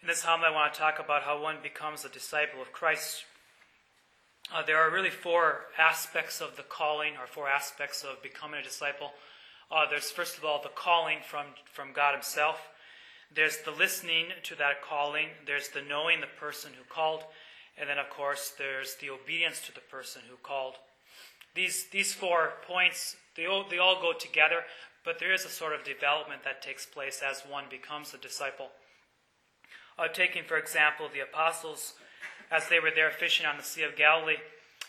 In this homily, I want to talk about how one becomes a disciple of Christ. Uh, there are really four aspects of the calling, or four aspects of becoming a disciple. Uh, there's, first of all, the calling from, from God Himself. There's the listening to that calling. There's the knowing the person who called. And then, of course, there's the obedience to the person who called. These, these four points, they all, they all go together, but there is a sort of development that takes place as one becomes a disciple. Uh, taking, for example, the apostles, as they were there fishing on the Sea of Galilee,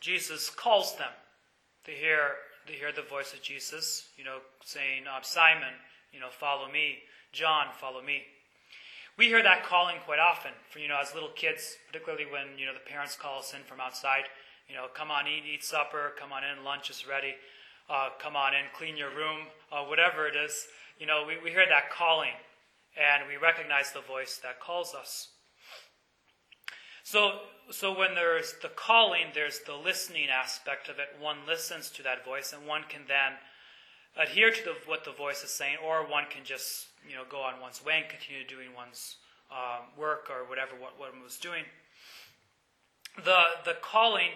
Jesus calls them. They hear, they hear the voice of Jesus, you know, saying, uh, Simon, you know, follow me. John, follow me. We hear that calling quite often, for you know, as little kids, particularly when you know the parents call us in from outside. You know, come on, eat, eat supper. Come on in, lunch is ready. Uh, come on in, clean your room, uh, whatever it is. You know, we, we hear that calling, and we recognize the voice that calls us. So, so when there's the calling, there's the listening aspect of it. One listens to that voice, and one can then adhere to the, what the voice is saying, or one can just you know go on one's way and continue doing one's um, work or whatever what one was doing. The the calling,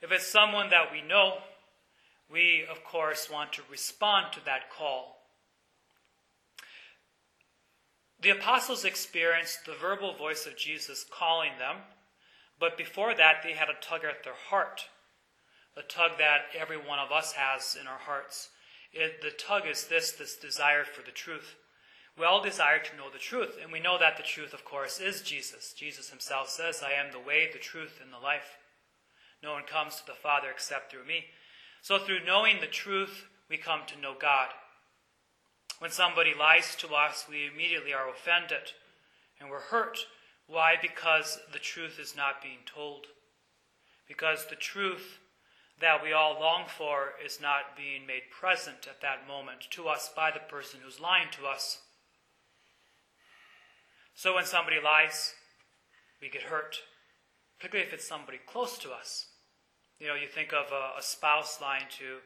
if it's someone that we know, we of course want to respond to that call. The apostles experienced the verbal voice of Jesus calling them, but before that they had a tug at their heart, a tug that every one of us has in our hearts. It, the tug is this this desire for the truth. We all desire to know the truth, and we know that the truth, of course, is Jesus. Jesus himself says, I am the way, the truth, and the life. No one comes to the Father except through me. So, through knowing the truth, we come to know God. When somebody lies to us, we immediately are offended and we're hurt. Why? Because the truth is not being told. Because the truth that we all long for is not being made present at that moment to us by the person who's lying to us. So when somebody lies, we get hurt, particularly if it's somebody close to us. You know, you think of a, a spouse lying to,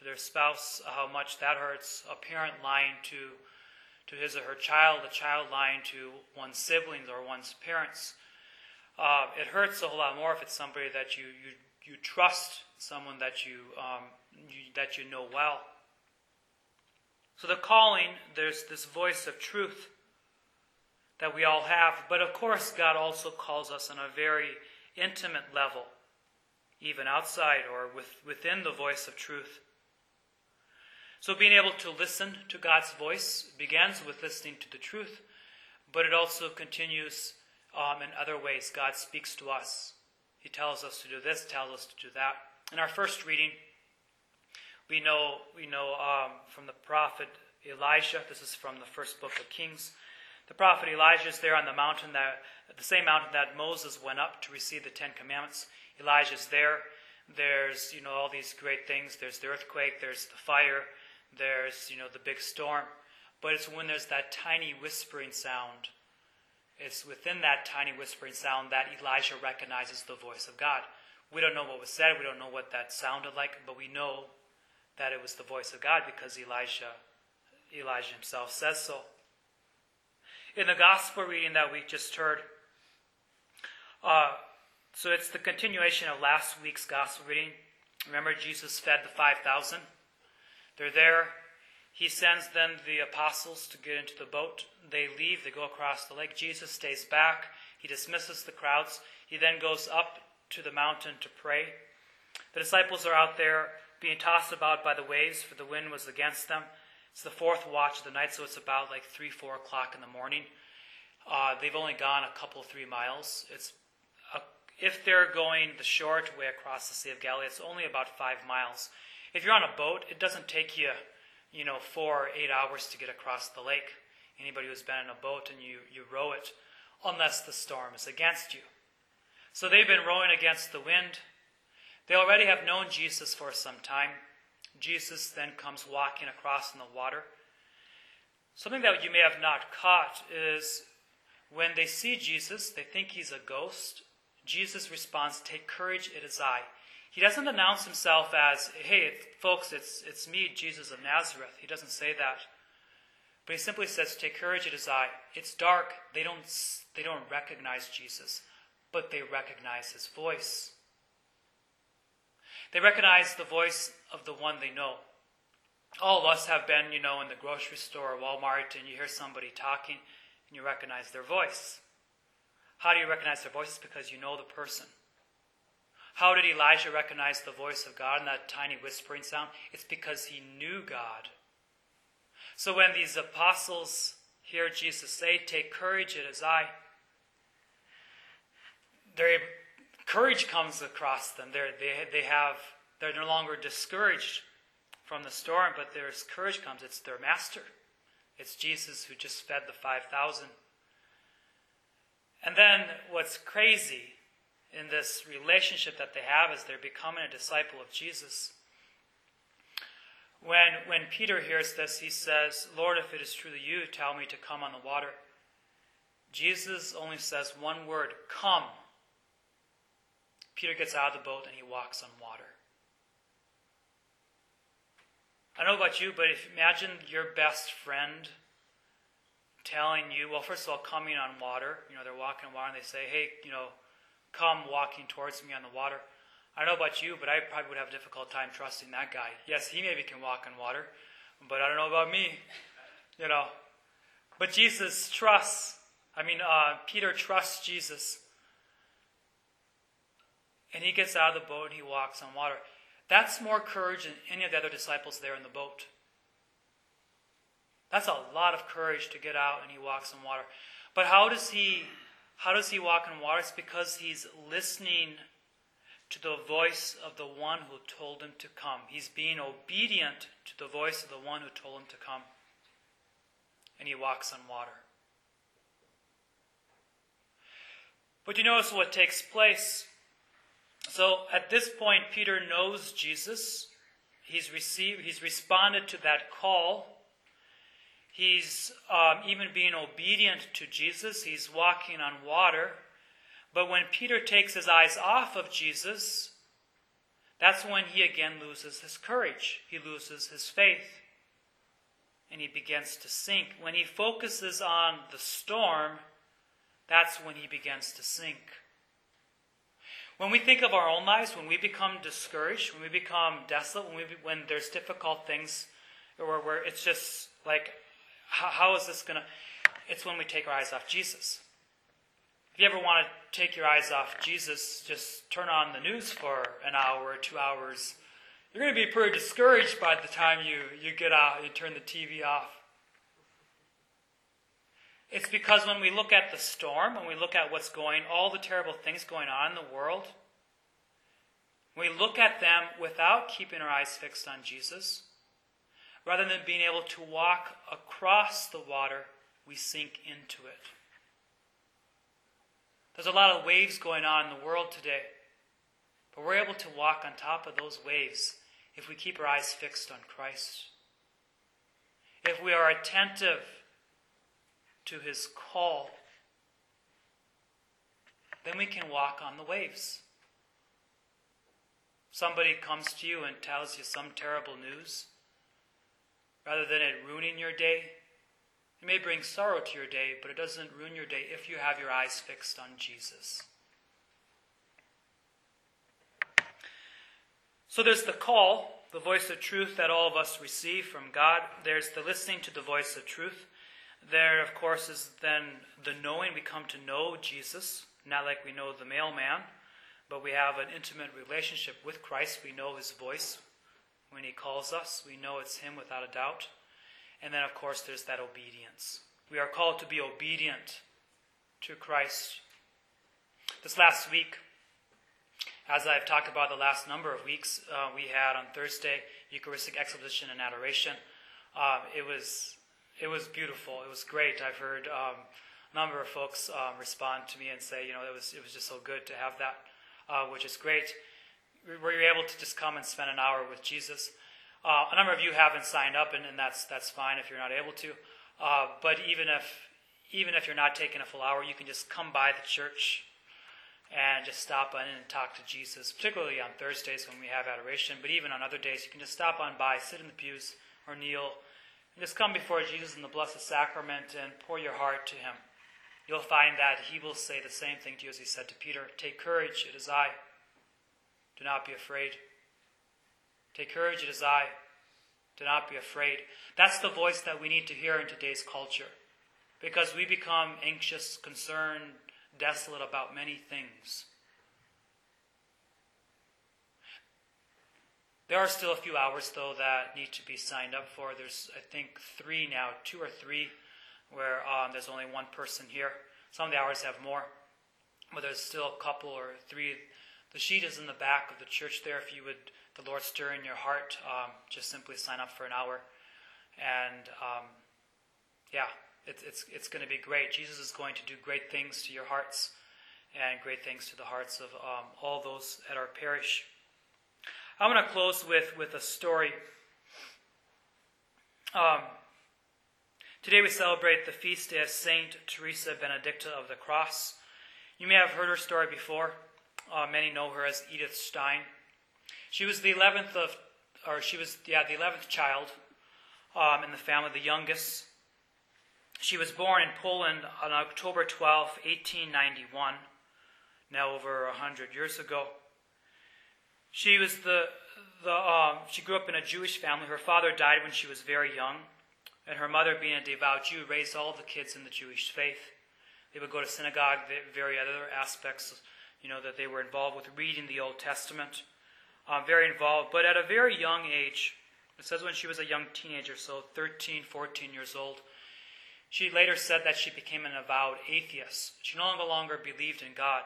to their spouse, how much that hurts, a parent lying to, to his or her child, a child lying to one's siblings or one's parents. Uh, it hurts a whole lot more if it's somebody that you, you, you trust, someone that you, um, you, that you know well. So the calling, there's this voice of truth that we all have. But of course, God also calls us on a very intimate level, even outside or with, within the voice of truth. So, being able to listen to God's voice begins with listening to the truth, but it also continues um, in other ways. God speaks to us. He tells us to do this, tells us to do that. In our first reading, we know we know um, from the prophet Elijah. This is from the first book of Kings. The prophet Elijah is there on the mountain that the same mountain that Moses went up to receive the Ten Commandments. Elijah's there. There's you know all these great things. There's the earthquake. There's the fire. There's you know the big storm. But it's when there's that tiny whispering sound. It's within that tiny whispering sound that Elijah recognizes the voice of God. We don't know what was said. We don't know what that sounded like, but we know that it was the voice of God because Elijah, Elijah himself says so. In the gospel reading that we just heard, uh, so it's the continuation of last week's gospel reading. Remember, Jesus fed the 5,000. They're there. He sends then the apostles to get into the boat. They leave, they go across the lake. Jesus stays back. He dismisses the crowds. He then goes up to the mountain to pray. The disciples are out there being tossed about by the waves, for the wind was against them. It's the fourth watch of the night, so it's about like 3, 4 o'clock in the morning. Uh, they've only gone a couple, three miles. It's a, If they're going the short way across the Sea of Galilee, it's only about five miles. If you're on a boat, it doesn't take you, you know, four or eight hours to get across the lake. Anybody who's been in a boat and you, you row it, unless the storm is against you. So they've been rowing against the wind. They already have known Jesus for some time. Jesus then comes walking across in the water. Something that you may have not caught is when they see Jesus, they think he's a ghost. Jesus responds, Take courage, it is I. He doesn't announce himself as, Hey, folks, it's, it's me, Jesus of Nazareth. He doesn't say that. But he simply says, Take courage, it is I. It's dark. They don't, they don't recognize Jesus, but they recognize his voice. They recognize the voice of the one they know. All of us have been, you know, in the grocery store or Walmart and you hear somebody talking and you recognize their voice. How do you recognize their voice? It's because you know the person. How did Elijah recognize the voice of God in that tiny whispering sound? It's because he knew God. So when these apostles hear Jesus say, Take courage, it is I, their courage comes across them. They're, they, they have, they're no longer discouraged from the storm, but their courage comes. It's their master. It's Jesus who just fed the 5,000. And then what's crazy in this relationship that they have as they're becoming a disciple of Jesus. When, when Peter hears this, he says, Lord, if it is truly you, tell me to come on the water. Jesus only says one word, come. Peter gets out of the boat and he walks on water. I don't know about you, but if imagine your best friend telling you, well, first of all, coming on water. You know, they're walking on water and they say, hey, you know, come walking towards me on the water. I don't know about you, but I probably would have a difficult time trusting that guy. Yes, he maybe can walk on water, but I don't know about me. You know. But Jesus trusts, I mean, uh, Peter trusts Jesus. And he gets out of the boat and he walks on water. That's more courage than any of the other disciples there in the boat. That's a lot of courage to get out and he walks on water. But how does he how does he walk on water? It's because he's listening to the voice of the one who told him to come. He's being obedient to the voice of the one who told him to come. And he walks on water. But you notice what takes place. So at this point, Peter knows Jesus. He's received, he's responded to that call. He's um, even being obedient to Jesus. He's walking on water. But when Peter takes his eyes off of Jesus, that's when he again loses his courage. He loses his faith. And he begins to sink. When he focuses on the storm, that's when he begins to sink. When we think of our own lives, when we become discouraged, when we become desolate, when, we, when there's difficult things, or where it's just like, how, how is this going to. It's when we take our eyes off Jesus. If you ever want to take your eyes off Jesus, just turn on the news for an hour or two hours. You're going to be pretty discouraged by the time you, you get out, you turn the TV off. It's because when we look at the storm, when we look at what's going, all the terrible things going on in the world, we look at them without keeping our eyes fixed on Jesus, rather than being able to walk across the water, we sink into it. There's a lot of waves going on in the world today, but we're able to walk on top of those waves if we keep our eyes fixed on Christ. If we are attentive to his call, then we can walk on the waves. Somebody comes to you and tells you some terrible news. Rather than it ruining your day, it may bring sorrow to your day, but it doesn't ruin your day if you have your eyes fixed on Jesus. So there's the call, the voice of truth that all of us receive from God. There's the listening to the voice of truth. There, of course, is then the knowing. We come to know Jesus, not like we know the mailman, but we have an intimate relationship with Christ. We know his voice when he calls us, we know it's him without a doubt. And then, of course, there's that obedience. We are called to be obedient to Christ. This last week, as I've talked about the last number of weeks, uh, we had on Thursday Eucharistic exposition and adoration. Uh, it was it was beautiful. It was great. I've heard um, a number of folks um, respond to me and say, you know, it was it was just so good to have that, uh, which is great. Were you're able to just come and spend an hour with Jesus? Uh, a number of you haven't signed up, and, and that's that's fine if you're not able to. Uh, but even if even if you're not taking a full hour, you can just come by the church and just stop on in and talk to Jesus, particularly on Thursdays when we have adoration. But even on other days, you can just stop on by, sit in the pews, or kneel, And just come before Jesus in the Blessed Sacrament and pour your heart to him. You'll find that he will say the same thing to you as he said to Peter Take courage, it is I. Do not be afraid. Take courage, it is I. Do not be afraid. That's the voice that we need to hear in today's culture because we become anxious, concerned, desolate about many things. There are still a few hours, though, that need to be signed up for. There's, I think, three now, two or three, where um, there's only one person here. Some of the hours have more, but there's still a couple or three. The sheet is in the back of the church there. If you would, the Lord stir in your heart, um, just simply sign up for an hour. And um, yeah, it's, it's, it's going to be great. Jesus is going to do great things to your hearts and great things to the hearts of um, all those at our parish. I'm going to close with, with a story. Um, today we celebrate the feast day of Saint Teresa Benedicta of the Cross. You may have heard her story before. Uh, many know her as Edith Stein. She was the 11th of, or she was, yeah, the 11th child um, in the family, the youngest. She was born in Poland on October 12, 1891, now over 100 years ago. She was the, the um, she grew up in a Jewish family. Her father died when she was very young, and her mother, being a devout Jew, raised all the kids in the Jewish faith. They would go to synagogue, very other aspects, you know, that they were involved with reading the Old Testament, um, very involved. But at a very young age, it says when she was a young teenager, so 13, 14 years old, she later said that she became an avowed atheist. She no longer believed in God.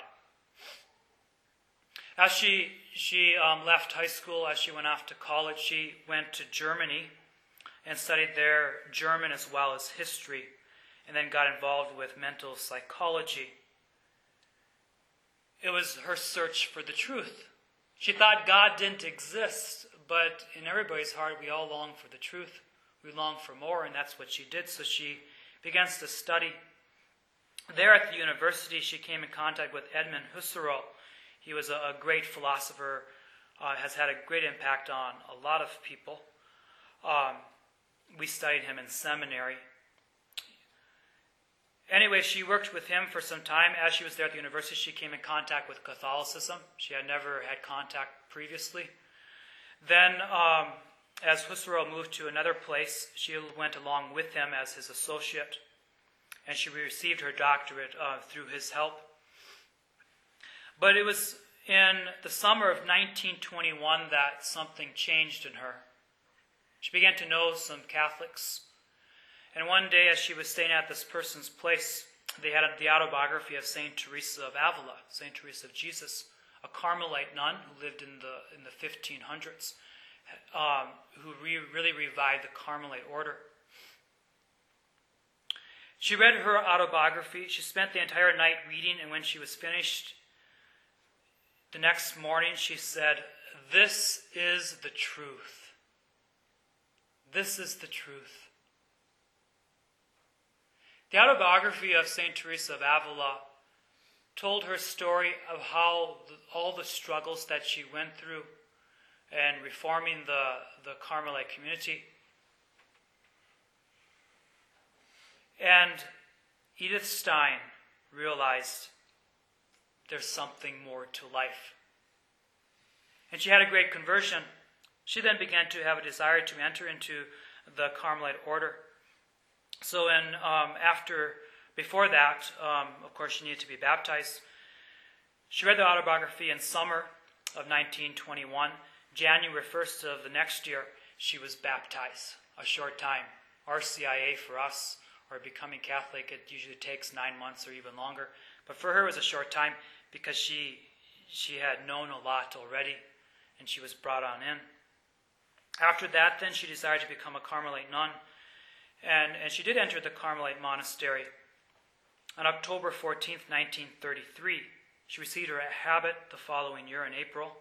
As she, she um, left high school, as she went off to college, she went to Germany and studied there German as well as history, and then got involved with mental psychology. It was her search for the truth. She thought God didn't exist, but in everybody's heart, we all long for the truth. We long for more, and that's what she did. So she begins to study. There at the university, she came in contact with Edmund Husserl, he was a, great philosopher, uh, has had a great impact on a lot of people. Um, we studied him in seminary. Anyway, she worked with him for some time. As she was there at the university, she came in contact with Catholicism. She had never had contact previously. Then, um, as Husserl moved to another place, she went along with him as his associate, and she received her doctorate uh, through his help. But it was in the summer of 1921 that something changed in her. She began to know some Catholics. And one day, as she was staying at this person's place, they had the autobiography of St. Teresa of Avila, St. Teresa of Jesus, a Carmelite nun who lived in the, in the 1500s, um, who re- really revived the Carmelite order. She read her autobiography. She spent the entire night reading, and when she was finished, the next morning she said, This is the truth. This is the truth. The autobiography of St. Teresa of Avila told her story of how the, all the struggles that she went through and reforming the, the Carmelite community. And Edith Stein realized there's something more to life. And she had a great conversion. She then began to have a desire to enter into the Carmelite order. So, in, um, after, before that, um, of course, she needed to be baptized. She read the autobiography in summer of 1921. January 1st of the next year, she was baptized. A short time. RCIA for us, or becoming Catholic, it usually takes nine months or even longer. But for her, it was a short time because she, she had known a lot already and she was brought on in. After that, then she decided to become a Carmelite nun, and, and she did enter the Carmelite monastery. On October 14th, 1933, she received her habit the following year in April.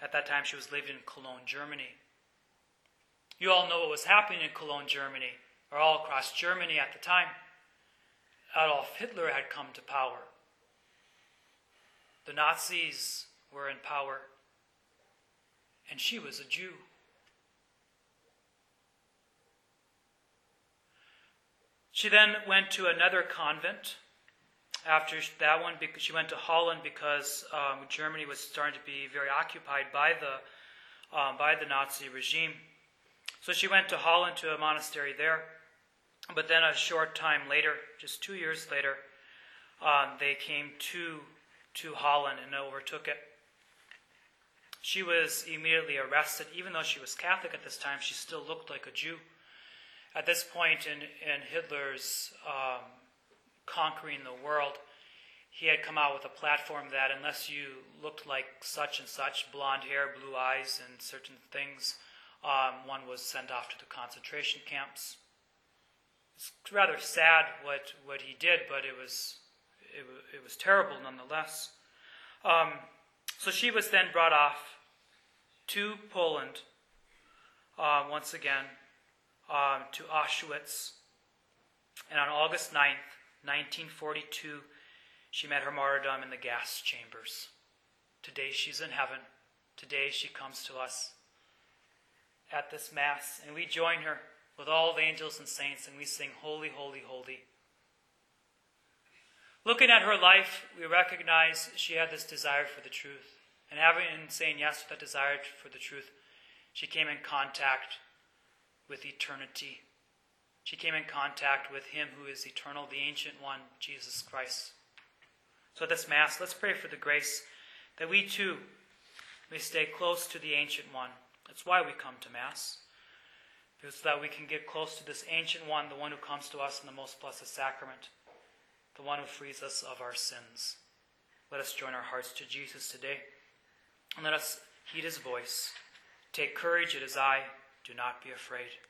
At that time, she was living in Cologne, Germany. You all know what was happening in Cologne, Germany, or all across Germany at the time. Adolf Hitler had come to power. The Nazis were in power, and she was a Jew. She then went to another convent. After that one, she went to Holland because um, Germany was starting to be very occupied by the um, by the Nazi regime. So she went to Holland to a monastery there. But then a short time later, just two years later, um, they came to to Holland and overtook it. She was immediately arrested, even though she was Catholic at this time. She still looked like a Jew. At this point in in Hitler's um, conquering the world, he had come out with a platform that unless you looked like such and such, blonde hair, blue eyes, and certain things, um, one was sent off to the concentration camps. It's rather sad what, what he did, but it was, it, it was terrible nonetheless. Um, so she was then brought off to Poland uh, once again, um, to Auschwitz. And on August 9th, 1942, she met her martyrdom in the gas chambers. Today she's in heaven. Today she comes to us at this Mass, and we join her with all the angels and saints, and we sing, Holy, Holy, Holy. Looking at her life, we recognize she had this desire for the truth. And having and saying yes to that desire for the truth, she came in contact with eternity. She came in contact with Him who is eternal, the ancient one, Jesus Christ. So at this Mass, let's pray for the grace that we too may stay close to the Ancient One. That's why we come to Mass, so that we can get close to this Ancient One, the one who comes to us in the most blessed sacrament, the one who frees us of our sins. Let us join our hearts to Jesus today, and let us heed his voice. Take courage, it is I. Do not be afraid.